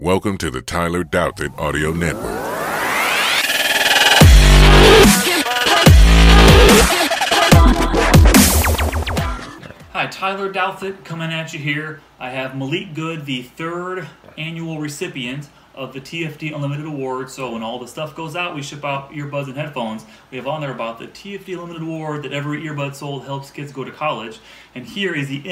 Welcome to the Tyler Douthit Audio Network. Hi, Tyler Douthit coming at you here. I have Malik Good, the third annual recipient of the TFD Unlimited Award. So when all the stuff goes out, we ship out earbuds and headphones. We have on there about the TFD Unlimited Award that every earbud sold helps kids go to college. And here is the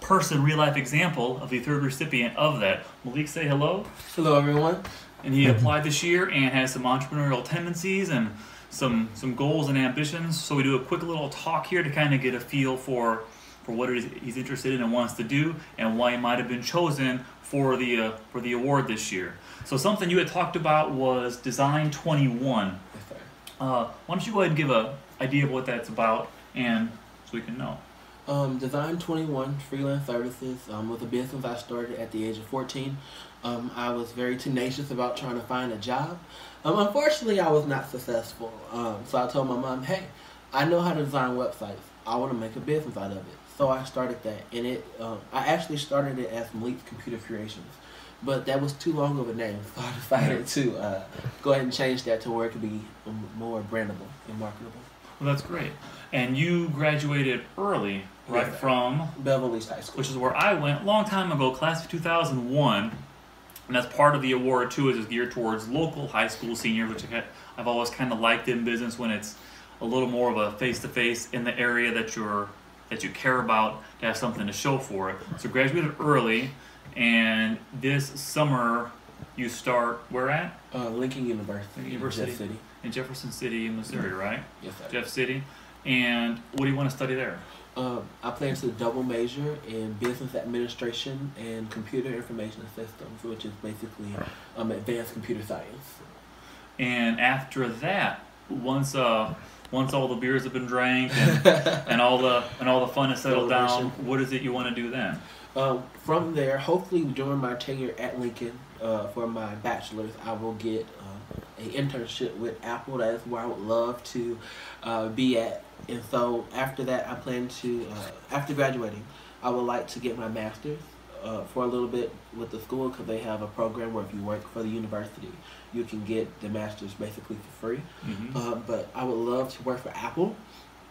in-person real-life example of the third recipient of that. Malik, say hello. Hello, everyone. And he applied this year and has some entrepreneurial tendencies and some some goals and ambitions. So we do a quick little talk here to kind of get a feel for for what it is he's interested in and wants to do, and why he might have been chosen for the uh, for the award this year. So something you had talked about was Design 21. Uh, why don't you go ahead and give a idea of what that's about, and so we can know. Um, Design 21 freelance services um, was a business I started at the age of 14. Um, I was very tenacious about trying to find a job. Um, unfortunately, I was not successful. Um, so I told my mom, hey, I know how to design websites. I want to make a business out of it. So I started that. And it, um, I actually started it as Malik's Computer Creations. But that was too long of a name, so I decided to uh, go ahead and change that to where it could be um, more brandable and marketable. Well, that's great. And you graduated early, right Yes. from Belleville East High School. which is where I went a long time ago, class of 2001. And that's part of the award too, is it's geared towards local high school seniors, which I've always kind of liked in business when it's a little more of a face to face in the area that you're that you care about to have something to show for it. So graduated early, and this summer you start where at Uh, Lincoln University. University. Jeff City. In Jefferson City, Missouri, right? Yes, sir. Jeff City. And what do you want to study there? Um, I plan to double major in business administration and computer information systems, which is basically um, advanced computer science. And after that, once uh once all the beers have been drank and, and all the and all the fun has settled down, what is it you want to do then? Um, from there, hopefully during my tenure at Lincoln uh, for my bachelor's, I will get uh, a internship with Apple. That is where I would love to uh, be at. And so after that, I plan to uh, after graduating, I would like to get my master's uh, for a little bit with the school because they have a program where if you work for the university, you can get the master's basically for free. Mm-hmm. Uh, but I would love to work for Apple,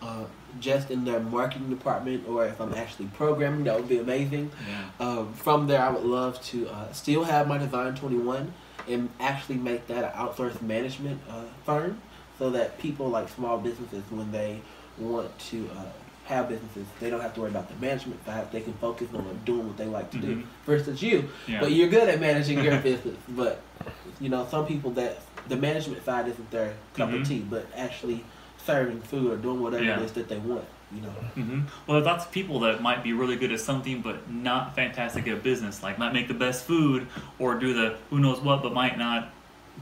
uh, just in their marketing department, or if I'm actually programming, that would be amazing. yeah. Um, from there, I would love to uh, still have my Design 21 and actually make that an outsourced management uh, firm so that people like small businesses, when they want to uh, have businesses, they don't have to worry about the management side. They can focus on doing what they like to do. Mhm. For instance, you, Yeah. but you're good at managing your business. But you know, some people that the management side isn't their cup Mhm. of tea, but actually serving food or doing whatever Yeah. it is that they want. You know. hmm Well, there's lots of people that might be really good at something, but not fantastic at business. Like might make the best food or do the who knows what, but might not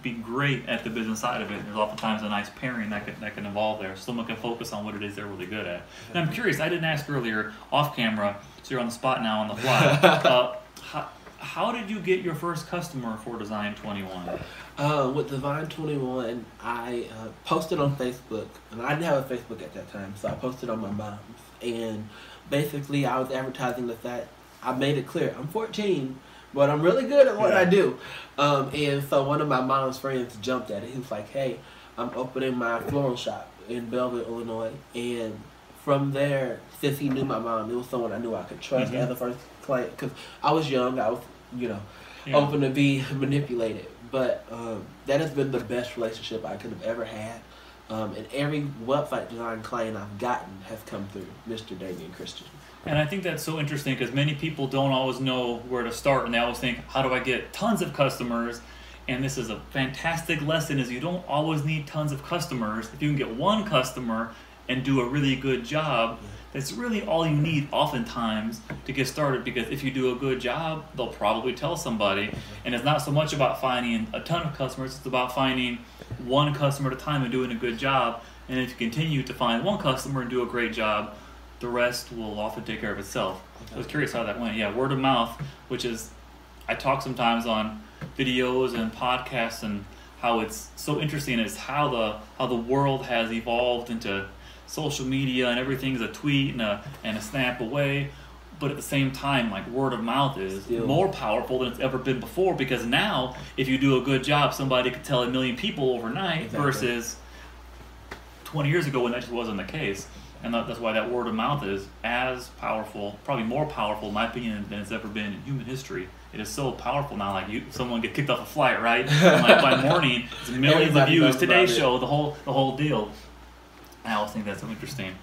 be great at the business side of it. There's oftentimes a nice pairing that can, that can involve there. Someone can focus on what it is they're really good at. And I'm curious. I didn't ask earlier off camera, so you're on the spot now on the fly. uh, how, did you get your first customer for Design 21? Uh, with Design 21, I uh, posted on Facebook, and I didn't have a Facebook at that time, so I posted on my mom's. And basically, I was advertising the fact I made it clear I'm 14, but I'm really good at what I do. Um, and so one of my mom's friends jumped at it. He was like, "Hey, I'm opening my floral shop in Belleville, Illinois." And from there, since he knew my mom, it was someone I knew I could trust Mhm. as a first client because I was young. I was, you know, Yeah. open to be manipulated. But um, that has been the best relationship I could have ever had. Um, and every website design client I've gotten has come through Mr. Damian Christian. And I think that's so interesting because many people don't always know where to start, and they always think, "How do I get tons of customers?" And this is a fantastic lesson: is you don't always need tons of customers. If you can get one customer and do a really good job, that's really all you need, oftentimes, to get started. Because if you do a good job, they'll probably tell somebody. And it's not so much about finding a ton of customers; it's about finding one customer at a time and doing a good job. And if you continue to find one customer and do a great job, the rest will often take care of itself. I was curious how that went. Yeah, word of mouth, which is, I talk sometimes on videos and podcasts and how it's so interesting is how the how the world has evolved into social media and everything's a tweet and a and a snap away. but at the same time, like word of mouth is Still. more powerful than it's ever been before because now, if you do a good job, somebody could tell a million people overnight Exactly. versus 20 years ago when that just wasn't the case. And that, that's why that word of mouth is as powerful, probably more powerful, in my opinion, than it's ever been in human history. It is so powerful now. Like you, someone get kicked off a flight, right? And like by morning, it's millions of views. Today's show, the whole the whole deal. I also think that's so interesting.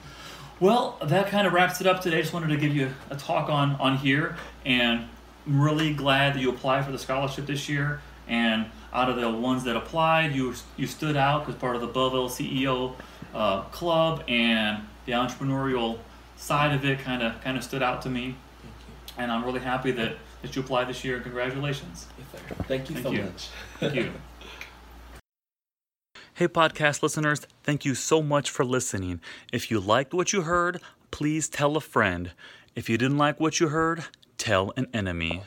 Well, that kind of wraps it up today. I just wanted to give you a talk on on here, and I'm really glad that you applied for the scholarship this year. And out of the ones that applied, you you stood out because part of the Belleville CEO uh, club and the entrepreneurial side of it kind of kind of stood out to me. Thank you. And I'm really happy that that you applied this year. Congratulations. Yes. Thank you Thank so you. much. Thank you. Hey, podcast listeners, thank you so much for listening. If you liked what you heard, please tell a friend. If you didn't like what you heard, tell an enemy.